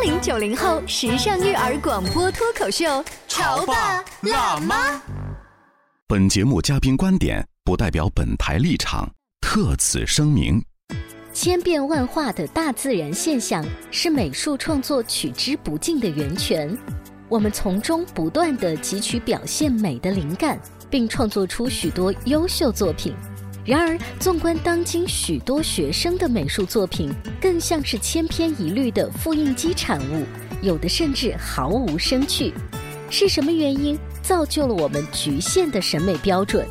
八零九零后时尚育儿广播脱口秀，潮爸辣妈。本节目嘉宾观点不代表本台立场，特此声明。千变万化的大自然现象是美术创作取之不尽的源泉，我们从中不断的汲取表现美的灵感，并创作出许多优秀作品。然而，纵观当今许多学生的美术作品，更像是千篇一律的复印机产物，有的甚至毫无生趣。是什么原因造就了我们局限的审美标准？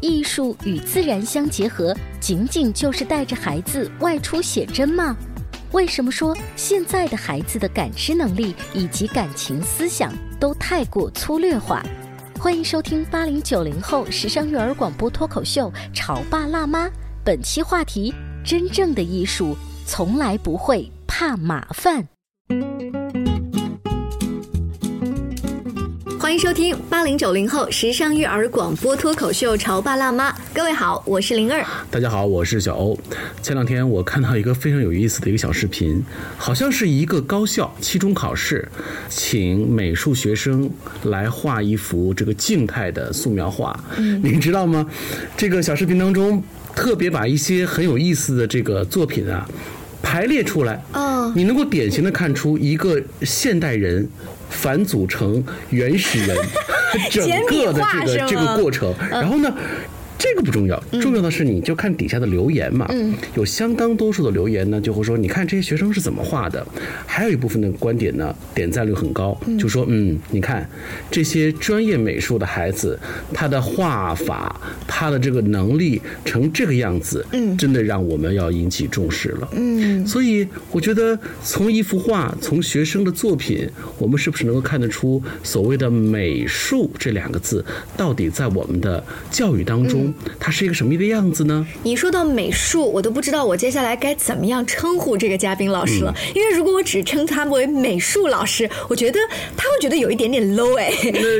艺术与自然相结合，仅仅就是带着孩子外出写真吗？为什么说现在的孩子的感知能力以及感情思想都太过粗略化？欢迎收听八零九零后时尚育儿广播脱口秀《潮爸辣妈》，本期话题：真正的艺术从来不会怕麻烦。欢迎收听八零九零后时尚育儿广播脱口秀《潮爸辣妈》。各位好，我是灵儿。大家好，我是小欧。前两天我看到一个非常有意思的一个小视频，好像是一个高校期中考试，请美术学生来画一幅这个静态的素描画。嗯，您知道吗？这个小视频当中特别把一些很有意思的这个作品啊排列出来。嗯，你能够典型的看出一个现代人。反组成原始人，整个的这个这个过程，然后呢？这个不重要，重要的是你就看底下的留言嘛。嗯，有相当多数的留言呢，就会说，你看这些学生是怎么画的。还有一部分的观点呢，点赞率很高，就说，嗯，你看这些专业美术的孩子，他的画法，他的这个能力成这个样子，嗯，真的让我们要引起重视了。嗯，所以我觉得从一幅画，从学生的作品，我们是不是能够看得出所谓的美术这两个字，到底在我们的教育当中？它是一个什么样的样子呢？你说到美术，我都不知道我接下来该怎么样称呼这个嘉宾老师了。因为如果我只称他为美术老师，我觉得他会觉得有一点点 low 哎。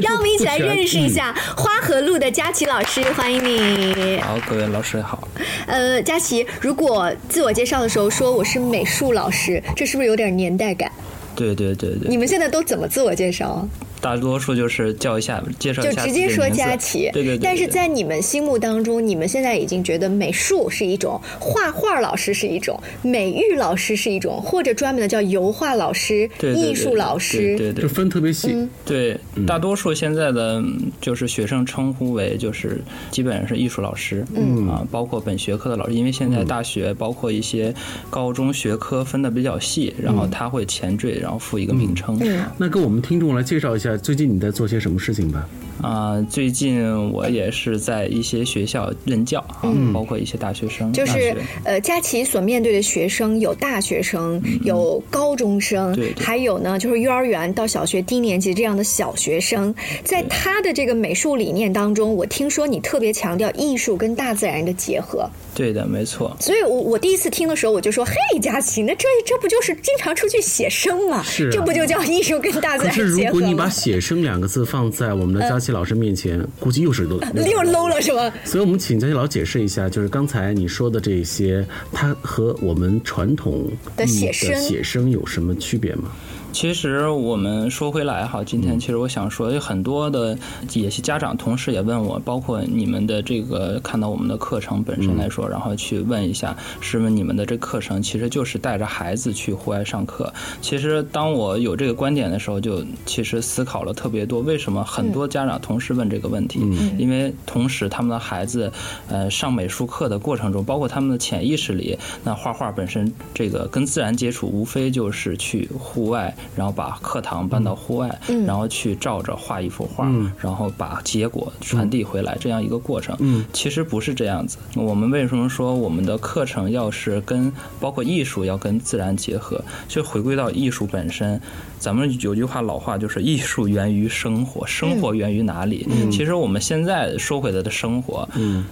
让我们一起来认识一下花河路的佳琪老师，欢迎你。好，各位老师好。呃，佳琪，如果自我介绍的时候说我是美术老师，这是不是有点年代感？对对对对。你们现在都怎么自我介绍啊？大多数就是叫一下，介绍一下，就直接说佳琪。对对对。但是在你们心目当中，你们现在已经觉得美术是一种，画画老师是一种，美育老师是一种，或者专门的叫油画老师、艺术老师，对对，就分特别细。对，大多数现在的就是学生称呼为就是基本上是艺术老师，嗯啊，包括本学科的老师，因为现在大学包括一些高中学科分的比较细，然后他会前缀，然后附一个名称。那跟我们听众来介绍一下。最近你在做些什么事情吧？啊，最近我也是在一些学校任教啊，包括一些大学生。就是呃，佳琪所面对的学生有大学生，有高中生，对还有呢，就是幼儿园到小学低年级这样的小学生。在他的这个美术理念当中，我听说你特别强调艺术跟大自然的结合。对的，没错。所以，我我第一次听的时候，我就说：“嘿，佳琪，那这这不就是经常出去写生吗？是，这不就叫艺术跟大自然结合？”可是，如果你把“写生”两个字放在我们的佳琪老师面前，估计又是 low，又 low 了，是吧？所以我们请佳琪老师解释一下，就是刚才你说的这些，它和我们传统的写生写生有什么区别吗？其实我们说回来哈，今天其实我想说，有很多的也是家长同事也问我，包括你们的这个看到我们的课程本身来说，然后去问一下，是不是你们的这课程其实就是带着孩子去户外上课？其实当我有这个观点的时候，就其实思考了特别多，为什么很多家长同时问这个问题？因为同时他们的孩子呃上美术课的过程中，包括他们的潜意识里，那画画本身这个跟自然接触，无非就是去户外。然后把课堂搬到户外，然后去照着画一幅画，然后把结果传递回来，这样一个过程。嗯，其实不是这样子。我们为什么说我们的课程要是跟包括艺术要跟自然结合？就回归到艺术本身。咱们有句话老话就是艺术源于生活，生活源于哪里？其实我们现在说回来的生活，嗯。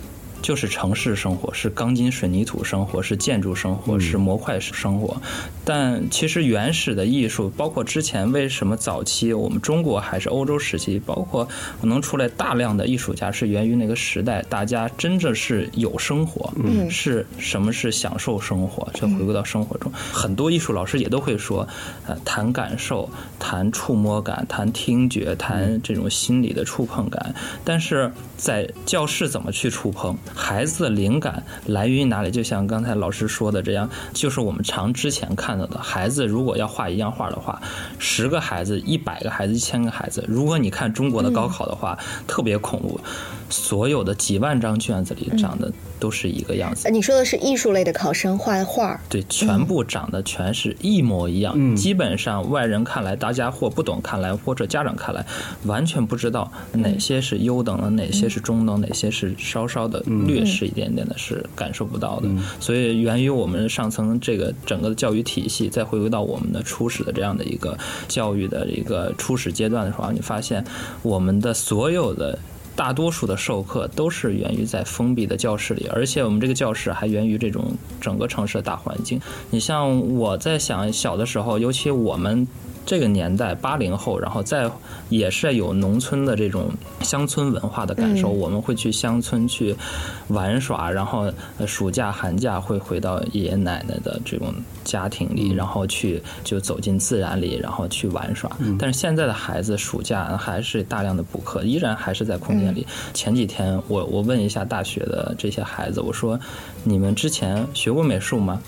就是城市生活，是钢筋水泥土生活，是建筑生活，是模块生活。但其实原始的艺术，包括之前为什么早期我们中国还是欧洲时期，包括能出来大量的艺术家，是源于那个时代，大家真正是有生活，嗯是什么是享受生活，就回归到生活中。很多艺术老师也都会说，呃，谈感受，谈触摸感，谈听觉，谈这种心理的触碰感。但是在教室怎么去触碰？孩子的灵感来源于哪里？就像刚才老师说的这样，就是我们常之前看到的，孩子如果要画一样画的话，十个孩子、一百个孩子、一千个孩子，如果你看中国的高考的话，特别恐怖。所有的几万张卷子里长得都是一个样子。你说的是艺术类的考生画的画对，全部长得全是一模一样。基本上外人看来，大家或不懂看来，或者家长看来，完全不知道哪些是优等的，哪些是中等，哪些是稍稍的劣势一点点的，是感受不到的。所以源于我们上层这个整个的教育体系，再回归到我们的初始的这样的一个教育的一个初始阶段的时候，你发现我们的所有的。大多数的授课都是源于在封闭的教室里，而且我们这个教室还源于这种整个城市的大环境。你像我在想小的时候，尤其我们。这个年代，八零后，然后再也是有农村的这种乡村文化的感受。我们会去乡村去玩耍，然后暑假、寒假会回到爷爷奶奶的这种家庭里，然后去就走进自然里，然后去玩耍。但是现在的孩子暑假还是大量的补课，依然还是在空间里。前几天我我问一下大学的这些孩子，我说你们之前学过美术吗？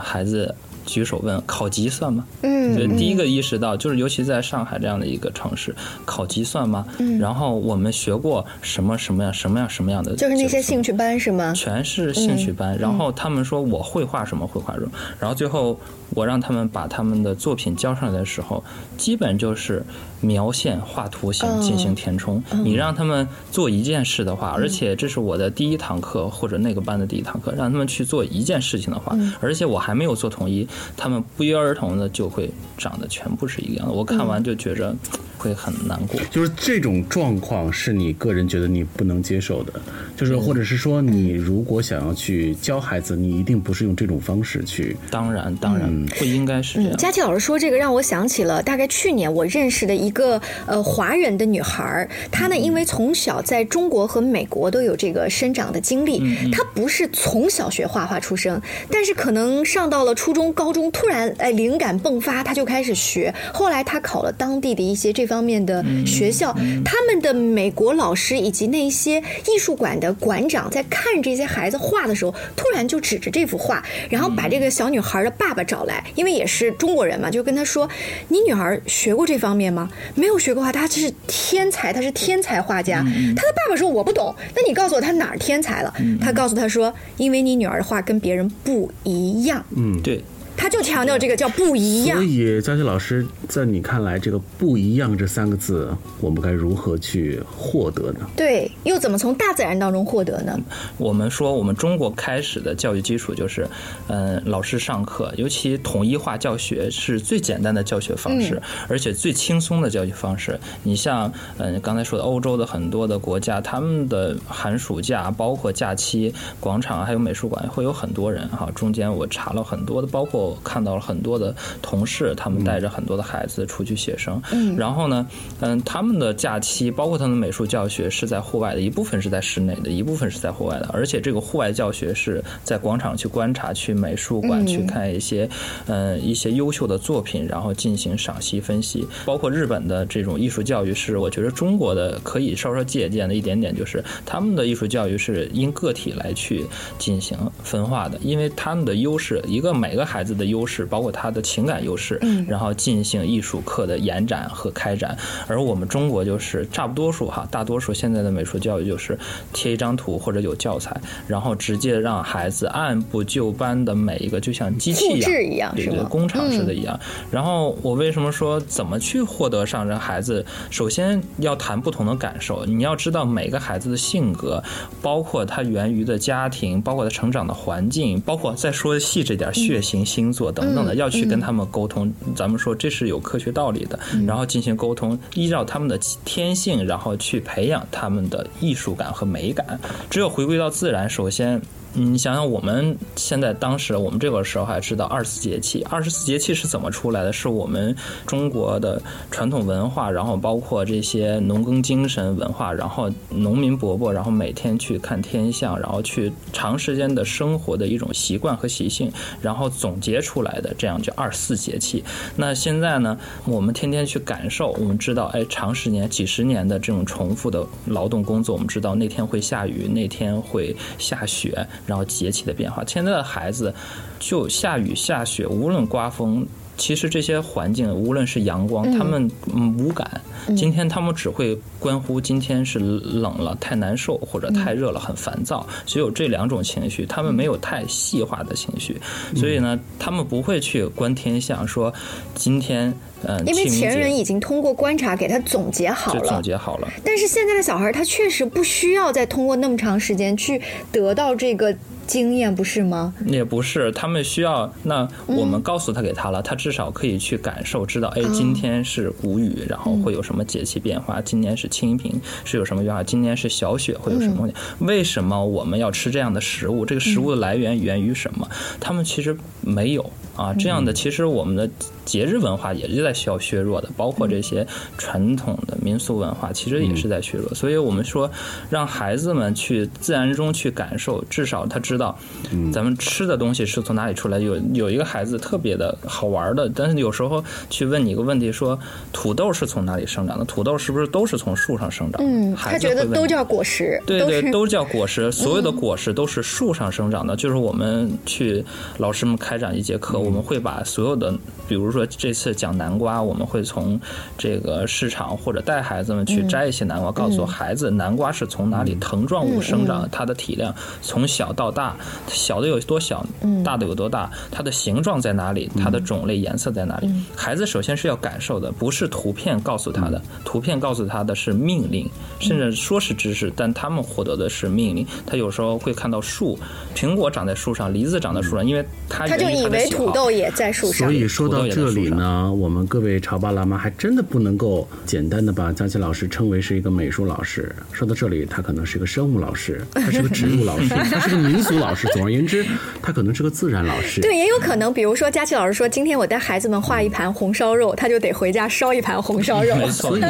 孩子。举手问考级算吗？嗯，就第一个意识到，就是尤其在上海这样的一个城市，考级算吗？嗯，然后我们学过什么什么样什么样什么样的？就是那些兴趣班是吗？全是兴趣班。然后他们说我会画什么绘画什么，然后最后我让他们把他们的作品交上来的时候，基本就是。描线、画图形进行填充。你让他们做一件事的话，而且这是我的第一堂课或者那个班的第一堂课，让他们去做一件事情的话，而且我还没有做统一，他们不约而同的就会长得全部是一样的。我看完就觉着。会很难过，就是这种状况是你个人觉得你不能接受的，就是或者是说你如果想要去教孩子，你一定不是用这种方式去。当然，当然不应该是这样。佳琪老师说这个让我想起了大概去年我认识的一个呃华人的女孩，她呢因为从小在中国和美国都有这个生长的经历，她不是从小学画画出生，但是可能上到了初中、高中，突然哎灵感迸发，她就开始学，后来她考了当地的一些这。方面的学校，他们的美国老师以及那些艺术馆的馆长，在看这些孩子画的时候，突然就指着这幅画，然后把这个小女孩的爸爸找来，因为也是中国人嘛，就跟他说：“你女儿学过这方面吗？没有学过画，她是天才，她是天才画家。”他的爸爸说：“我不懂，那你告诉我她哪儿天才了？”他告诉他说：“因为你女儿的画跟别人不一样。”嗯，对。他就强调这个叫不一样。所以，佳琪老师，在你看来，这个“不一样”这三个字，我们该如何去获得呢？对，又怎么从大自然当中获得呢？我们说，我们中国开始的教育基础就是，嗯，老师上课，尤其统一化教学是最简单的教学方式，而且最轻松的教学方式。你像，嗯，刚才说的欧洲的很多的国家，他们的寒暑假，包括假期，广场还有美术馆，会有很多人哈。中间我查了很多的，包括。就看到了很多的同事，他们带着很多的孩子出去写生。嗯，然后呢，嗯，他们的假期包括他们美术教学是在户外的，一部分是在室内的，一部分是在户外的。而且这个户外教学是在广场去观察、去美术馆去看一些，嗯，一些优秀的作品，然后进行赏析分析。包括日本的这种艺术教育是，我觉得中国的可以稍稍借鉴的一点点，就是他们的艺术教育是因个体来去进行分化的，因为他们的优势，一个每个孩子的优势，包括他的情感优势，然后进行艺术课的延展和开展。而我们中国就是差不多数哈，大多数现在的美术教育就是贴一张图或者有教材，然后直接让孩子按部就班的每一个就像机器一样，对对，工厂式的一样。然后我为什么说怎么去获得上这孩子？首先要谈不同的感受，你要知道每个孩子的性格，包括他源于的家庭，包括他成长的环境，包括再说细致点，血型、星座等等的，要去跟他们沟通。咱们说这是有科学道理的，然后进行沟通，依照他们的天性，然后去培养他们的艺术感和美感。只有回归到自然，首先。你想想，我们现在当时我们这个时候还知道二十四节气，二十四节气是怎么出来的？是我们中国的传统文化，然后包括这些农耕精神文化，然后农民伯伯，然后每天去看天象，然后去长时间的生活的一种习惯和习性，然后总结出来的，这样就二十四节气。那现在呢，我们天天去感受，我们知道，哎，长时间几十年的这种重复的劳动工作，我们知道那天会下雨，那天会下雪。然后节气的变化，现在的孩子就下雨下雪，无论刮风。其实这些环境，无论是阳光，他们无感。今天他们只会关乎今天是冷了，太难受，或者太热了，很烦躁。只有这两种情绪，他们没有太细化的情绪。所以呢，他们不会去观天象，说今天嗯，因为前人已经通过观察给他总结好了，总结好了。但是现在的小孩，他确实不需要再通过那么长时间去得到这个。经验不是吗？也不是，他们需要那我们告诉他给他了，他至少可以去感受，知道哎，今天是谷雨，然后会有什么节气变化？今天是清平，是有什么变化？今天是小雪，会有什么东西？为什么我们要吃这样的食物？这个食物的来源源于什么？他们其实没有啊，这样的其实我们的。节日文化也是在需要削弱的，包括这些传统的民俗文化，其实也是在削弱。所以我们说，让孩子们去自然中去感受，至少他知道，咱们吃的东西是从哪里出来。有有一个孩子特别的好玩的，但是有时候去问你一个问题，说土豆是从哪里生长的？土豆是不是都是从树上生长？嗯，他觉得都叫果实。对对，都叫果实。所有的果实都是树上生长的。就是我们去老师们开展一节课，我们会把所有的，比如。说这次讲南瓜，我们会从这个市场或者带孩子们去摘一些南瓜，告诉孩子南瓜是从哪里藤状物生长，它的体量从小到大，小的有多小，大的有多大，它的形状在哪里，它的种类颜色在哪里？孩子首先是要感受的，不是图片告诉他的，图片告诉他的是命令，甚至说是知识，但他们获得的是命令。他有时候会看到树，苹果长在树上，梨子长在树上，因为他他就以为土豆也在树上，所以说到这。这里呢，我们各位潮爸辣妈还真的不能够简单的把佳琪老师称为是一个美术老师。说到这里，他可能是一个生物老师，他是个植物老师，他是个民俗老师。总而言之，他可能是个自然老师。对，也有可能，比如说佳琪老师说，今天我带孩子们画一盘红烧肉，他就得回家烧一盘红烧肉。所以，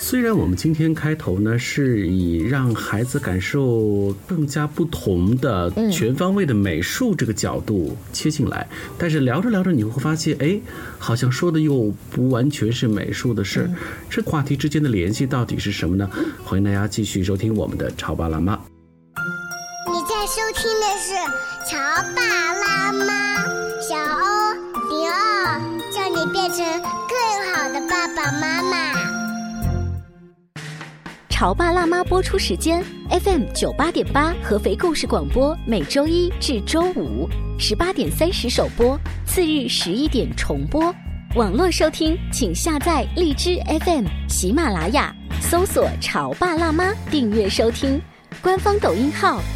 虽然我们今天开头呢是以让孩子感受更加不同的全方位的美术这个角度切进来，但是聊着聊着你会发现，哎。好像说的又不完全是美术的事儿，这话题之间的联系到底是什么呢？欢迎大家继续收听我们的潮爸辣妈。收听的是潮爸辣妈，小欧零二，叫你变成更好的爸爸妈妈。潮爸辣妈播出时间：FM 九八点八，合肥故事广播，每周一至周五十八点三十首播。次日十一点重播，网络收听请下载荔枝 FM、喜马拉雅，搜索“潮爸辣妈”订阅收听，官方抖音号“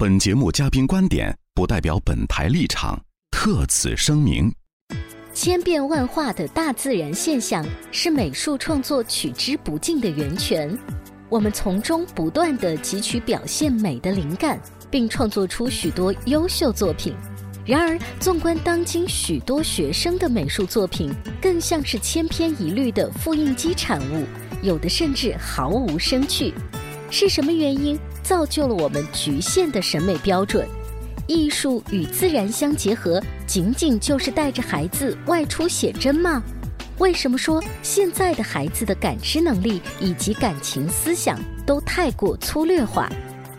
本节目嘉宾观点不代表本台立场，特此声明。千变万化的大自然现象是美术创作取之不尽的源泉，我们从中不断的汲取表现美的灵感，并创作出许多优秀作品。然而，纵观当今许多学生的美术作品，更像是千篇一律的复印机产物，有的甚至毫无生趣。是什么原因造就了我们局限的审美标准？艺术与自然相结合，仅仅就是带着孩子外出写真吗？为什么说现在的孩子的感知能力以及感情思想都太过粗略化？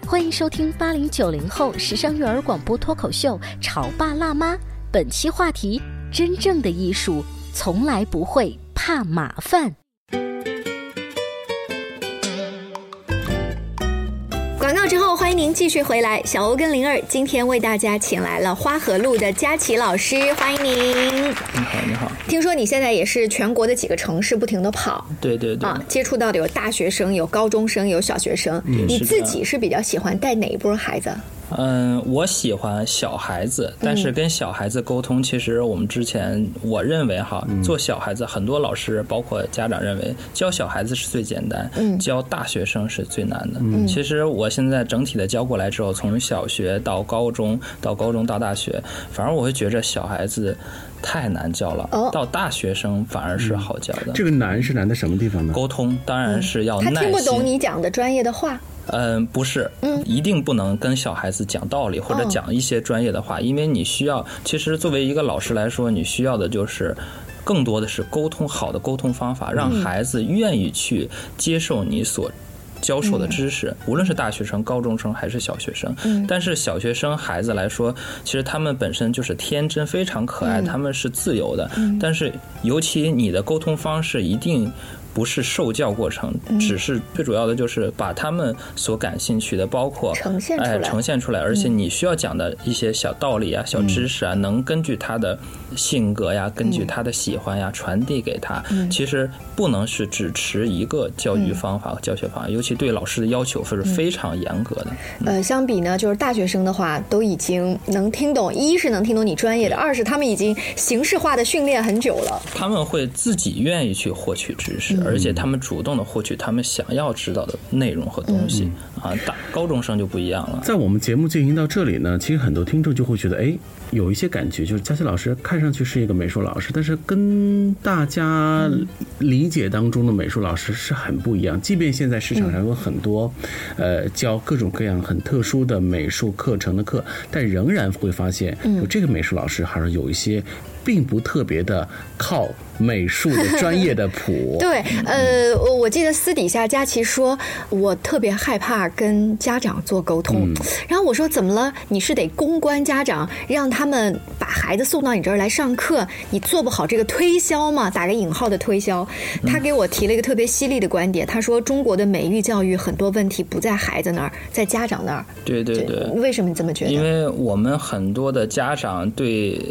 欢迎收听八零九零后时尚育儿广播脱口秀《潮爸辣妈》，本期话题：真正的艺术从来不会怕麻烦。之后，欢迎您继续回来。小欧跟灵儿今天为大家请来了花河路的佳琪老师，欢迎您。你好，你好。听说你现在也是全国的几个城市不停的跑，对对对，啊，接触到的有大学生，有高中生，有小学生。你自己是比较喜欢带哪一波孩子？嗯，我喜欢小孩子，但是跟小孩子沟通，其实我们之前我认为哈，做小孩子，很多老师包括家长认为教小孩子是最简单，教大学生是最难的。其实我现在整体的教过来之后，从小学到高中，到高中到大学，反而我会觉着小孩子太难教了，到大学生反而是好教的。这个难是难在什么地方呢？沟通当然是要耐心。他听不懂你讲的专业的话。嗯，不是，一定不能跟小孩子讲道理或者讲一些专业的话，因为你需要，其实作为一个老师来说，你需要的就是更多的是沟通好的沟通方法，让孩子愿意去接受你所教授的知识，无论是大学生、高中生还是小学生。但是小学生孩子来说，其实他们本身就是天真、非常可爱，他们是自由的。但是尤其你的沟通方式一定。不是受教过程，只是最主要的就是把他们所感兴趣的，包括呈现出来，呈现出来。而且你需要讲的一些小道理啊、小知识啊，能根据他的性格呀、根据他的喜欢呀传递给他。其实不能是只持一个教育方法和教学方法，尤其对老师的要求是非常严格的。呃，相比呢，就是大学生的话，都已经能听懂，一是能听懂你专业的，二是他们已经形式化的训练很久了。他们会自己愿意去获取知识。而且他们主动的获取他们想要知道的内容和东西啊，大高中生就不一样了。在我们节目进行到这里呢，其实很多听众就会觉得，哎，有一些感觉，就是佳琪老师看上去是一个美术老师，但是跟大家理解当中的美术老师是很不一样。即便现在市场上有很多，呃，教各种各样很特殊的美术课程的课，但仍然会发现，有这个美术老师还是有一些。并不特别的靠美术的专业的谱。对，呃，我记得私底下佳琪说，我特别害怕跟家长做沟通。然后我说怎么了？你是得公关家长，让他们把孩子送到你这儿来上课，你做不好这个推销吗？打个引号的推销。他给我提了一个特别犀利的观点，他说中国的美育教育很多问题不在孩子那儿，在家长那儿。对对对。为什么你这么觉得？因为我们很多的家长对。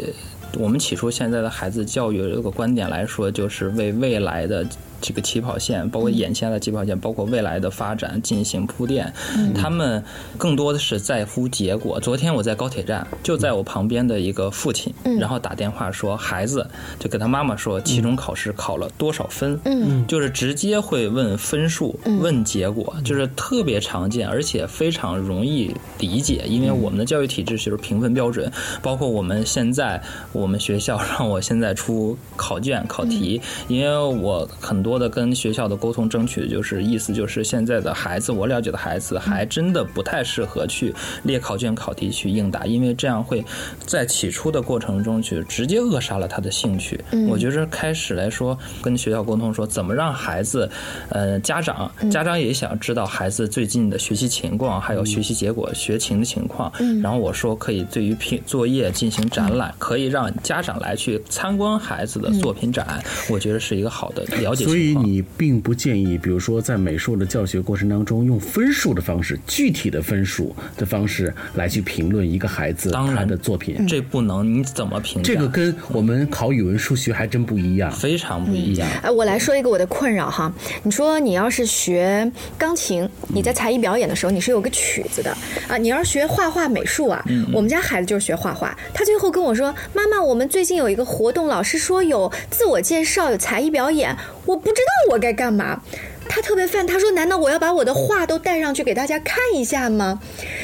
我们起初现在的孩子教育有个观点来说，就是为未来的。这个起跑线，包括眼下的起跑线，包括未来的发展进行铺垫。他们更多的是在乎结果。昨天我在高铁站，就在我旁边的一个父亲，然后打电话说，孩子就给他妈妈说，期中考试考了多少分？嗯，就是直接会问分数，问结果，就是特别常见，而且非常容易理解。因为我们的教育体制就是评分标准，包括我们现在我们学校让我现在出考卷考题，因为我很多。多的跟学校的沟通争取，就是意思就是现在的孩子，我了解的孩子还真的不太适合去列考卷考题去应答，因为这样会在起初的过程中去直接扼杀了他的兴趣。我觉着开始来说跟学校沟通说怎么让孩子，呃，家长家长也想知道孩子最近的学习情况，还有学习结果、学情的情况。然后我说可以对于品作业进行展览，可以让家长来去参观孩子的作品展，我觉得是一个好的了解。以你并不建议，比如说在美术的教学过程当中，用分数的方式，具体的分数的方式来去评论一个孩子他的作品。这不能，你怎么评？这个跟我们考语文、数学还真不一样，非常不一样。哎，我来说一个我的困扰哈。你说你要是学钢琴，你在才艺表演的时候，你是有个曲子的啊。你要是学画画、美术啊，我们家孩子就是学画画。他最后跟我说：“妈妈，我们最近有一个活动，老师说有自我介绍，有才艺表演，我不知道我该干嘛。”他特别烦，他说：“难道我要把我的画都带上去给大家看一下吗？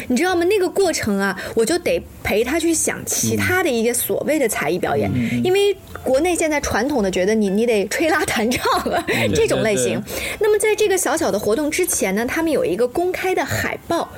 你知道吗？那个过程啊，我就得陪他去想其他的一些所谓的才艺表演，因为国内现在传统的觉得你你得吹拉弹唱了这种类型。那么在这个小小的活动之前呢，他们有一个公开的海报。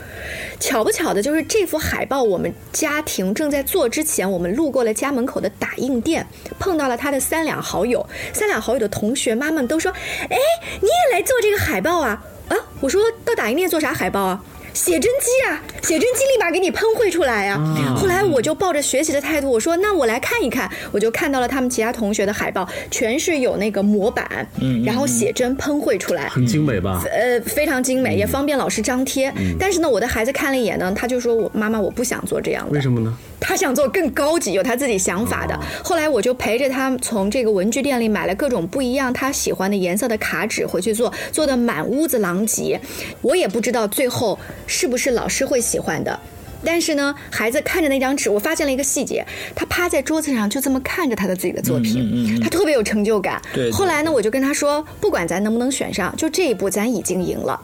巧不巧的就是这幅海报，我们家庭正在做之前，我们路过了家门口的打印店，碰到了他的三两好友，三两好友的同学妈妈都说：“哎，你也来做这个海报啊？”啊，我说到打印店做啥海报啊？写真机啊，写真机立马给你喷绘出来啊！后来我就抱着学习的态度，我说那我来看一看，我就看到了他们其他同学的海报，全是有那个模板，然后写真喷绘出来，很精美吧？呃，非常精美，也方便老师张贴。但是呢，我的孩子看了一眼呢，他就说我妈妈我不想做这样的，为什么呢？他想做更高级，有他自己想法的。后来我就陪着他从这个文具店里买了各种不一样他喜欢的颜色的卡纸回去做，做的满屋子狼藉。我也不知道最后是不是老师会喜欢的。但是呢，孩子看着那张纸，我发现了一个细节，他趴在桌子上就这么看着他的自己的作品，他特别有成就感。后来呢，我就跟他说，不管咱能不能选上，就这一步咱已经赢了。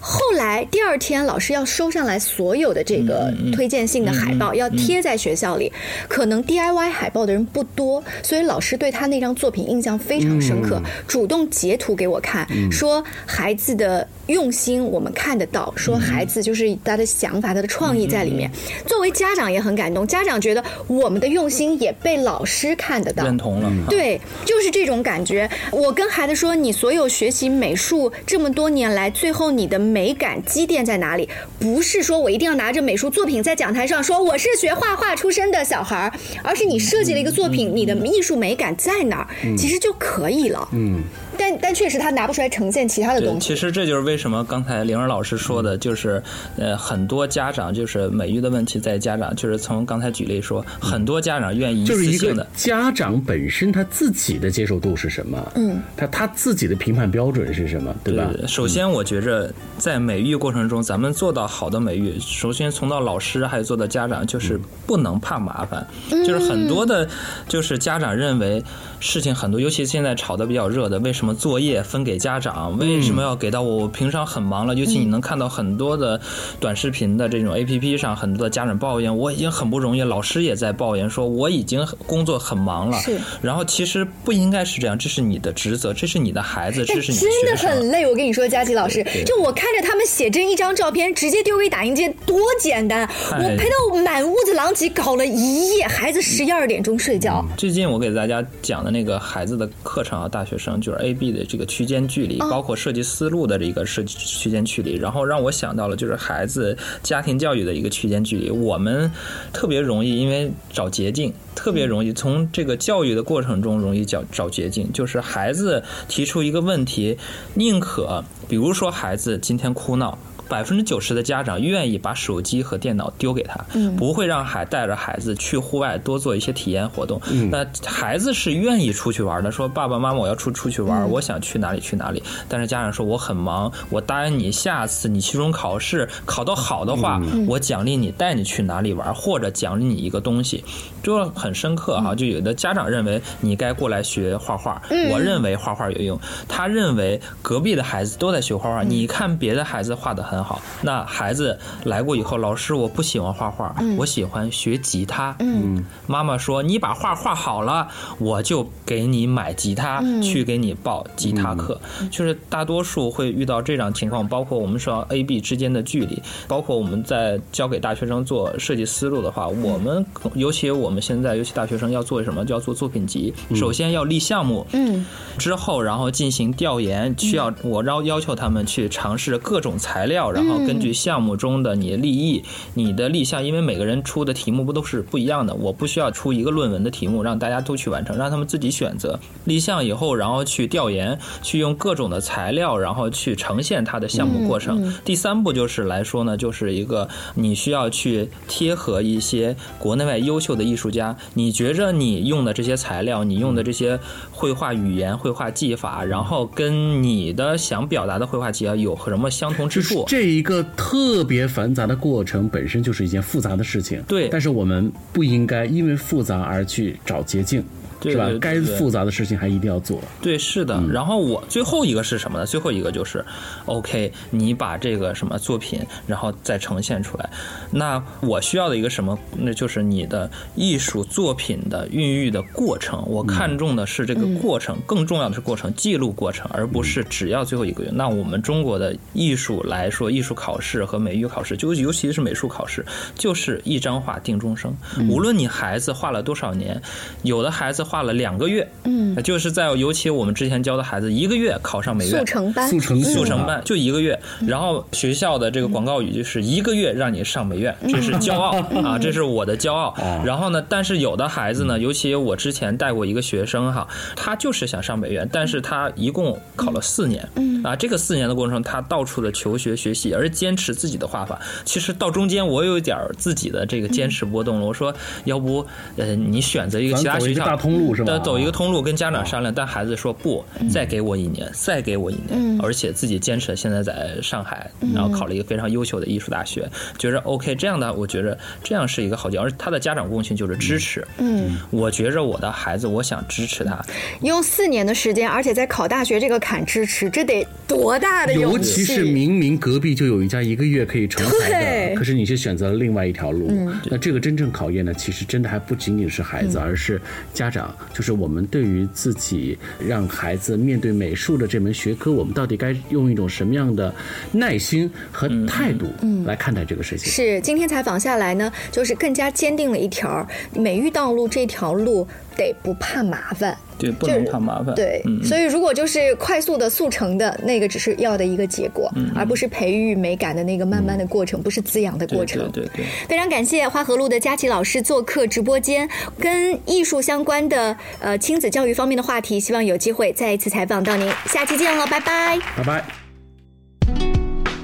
后来第二天，老师要收上来所有的这个推荐信的海报，要贴在学校里。可能 DIY 海报的人不多，所以老师对他那张作品印象非常深刻，主动截图给我看，说孩子的用心我们看得到，说孩子就是他的想法、他的创意在里面。作为家长也很感动，家长觉得我们的用心也被老师看得到，认同了。对，就是这种感觉。我跟孩子说，你所有学习美术这么多年来，最后你的美感积淀在哪里？不是说我一定要拿着美术作品在讲台上说我是学画画出身的小孩儿，而是你设计了一个作品，你的艺术美感在哪儿，其实就可以了。嗯。但但确实他拿不出来呈现其他的东西。其实这就是为什么刚才灵儿老师说的，就是呃很多家长就是美育的问题在家长，就是从刚才举例说，很多家长愿意就是一个家长本身他自己的接受度是什么？嗯，他他自己的评判标准是什么？对吧？首先，我觉着在美育过程中，咱们做到好的美育，首先从到老师还有做到家长，就是不能怕麻烦。就是很多的，就是家长认为事情很多，尤其现在炒的比较热的，为什么？什么作业分给家长？为什么要给到我？我平常很忙了，尤其你能看到很多的短视频的这种 A P P 上，很多的家长抱怨我已经很不容易，老师也在抱怨说我已经工作很忙了。是。然后其实不应该是这样，这是你的职责，这是你的孩子，这是你真的很累。我跟你说，佳琪老师，就我看着他们写真一张照片，直接丢给打印机，多简单。我陪到满屋子狼藉，搞了一夜，孩子十一二点钟睡觉。最近我给大家讲的那个孩子的课程啊，大学生就是 A。B 的这个区间距离，包括设计思路的这个设计区间距离，然后让我想到了就是孩子家庭教育的一个区间距离。我们特别容易因为找捷径，特别容易从这个教育的过程中容易找找捷径。就是孩子提出一个问题，宁可比如说孩子今天哭闹。百分之九十的家长愿意把手机和电脑丢给他，不会让孩带着孩子去户外多做一些体验活动。那孩子是愿意出去玩的，说爸爸妈妈我要出出去玩，我想去哪里去哪里。但是家长说我很忙，我答应你，下次你期中考试考得好的话，我奖励你带你去哪里玩，或者奖励你一个东西，就很深刻哈。就有的家长认为你该过来学画画，我认为画画有用，他认为隔壁的孩子都在学画画，你看别的孩子画的很。很好，那孩子来过以后，老师我不喜欢画画，我喜欢学吉他。嗯，妈妈说你把画画好了，我就给你买吉他，去给你报吉他课。就是大多数会遇到这种情况，包括我们说 A B 之间的距离，包括我们在教给大学生做设计思路的话，我们尤其我们现在尤其大学生要做什么，就要做作品集。首先要立项目，嗯，之后然后进行调研，需要我要要求他们去尝试各种材料。料，然后根据项目中的你的立意、你的立项，因为每个人出的题目不都是不一样的，我不需要出一个论文的题目让大家都去完成，让他们自己选择立项以后，然后去调研，去用各种的材料，然后去呈现它的项目过程。第三步就是来说呢，就是一个你需要去贴合一些国内外优秀的艺术家，你觉着你用的这些材料，你用的这些绘画语言、绘画技法，然后跟你的想表达的绘画技法有什么相同之处？这一个特别繁杂的过程本身就是一件复杂的事情。对，但是我们不应该因为复杂而去找捷径。是吧？该复杂的事情还一定要做。对，是的。然后我最后一个是什么呢？最后一个就是，OK，你把这个什么作品，然后再呈现出来。那我需要的一个什么？那就是你的艺术作品的孕育的过程。我看重的是这个过程，更重要的是过程，记录过程，而不是只要最后一个月。那我们中国的艺术来说，艺术考试和美育考试，就尤其是美术考试，就是一张画定终生。无论你孩子画了多少年，有的孩子画。了两个月，嗯，就是在尤其我们之前教的孩子，一个月考上美院速成班，速成速成班就一个月，然后学校的这个广告语就是一个月让你上美院，这是骄傲啊，这是我的骄傲。然后呢，但是有的孩子呢，尤其我之前带过一个学生哈，他就是想上美院，但是他一共考了四年，嗯啊，这个四年的过程中，他到处的求学学习，而坚持自己的画法。其实到中间我有一点自己的这个坚持波动了，我说要不呃你选择一个其他学校大通路。走一个通路，跟家长商量，但孩子说不，再给我一年，再给我一年，而且自己坚持，现在在上海，然后考了一个非常优秀的艺术大学，觉着 OK，这样的，我觉着这样是一个好结果，而他的家长共情就是支持。嗯，我觉着我的孩子，我想支持他，用四年的时间，而且在考大学这个坎支持，这得多大的勇气？尤其是明明隔壁就有一家一个月可以成才的，可是你却选择了另外一条路，那这个真正考验呢，其实真的还不仅仅是孩子，而是家长。就是我们对于自己让孩子面对美术的这门学科，我们到底该用一种什么样的耐心和态度来看待这个事情？是今天采访下来呢，就是更加坚定了一条美育道路这条路得不怕麻烦。对，不能怕麻烦。对，所以如果就是快速的速成的那个，只是要的一个结果，而不是培育美感的那个慢慢的过程，不是滋养的过程。对对。非常感谢花河路的佳琪老师做客直播间，跟艺术相关的呃亲子教育方面的话题，希望有机会再一次采访到您。下期见了，拜拜。拜拜。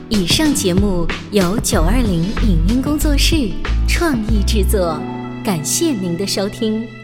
以上节目由九二零影音工作室创意制作，感谢您的收听。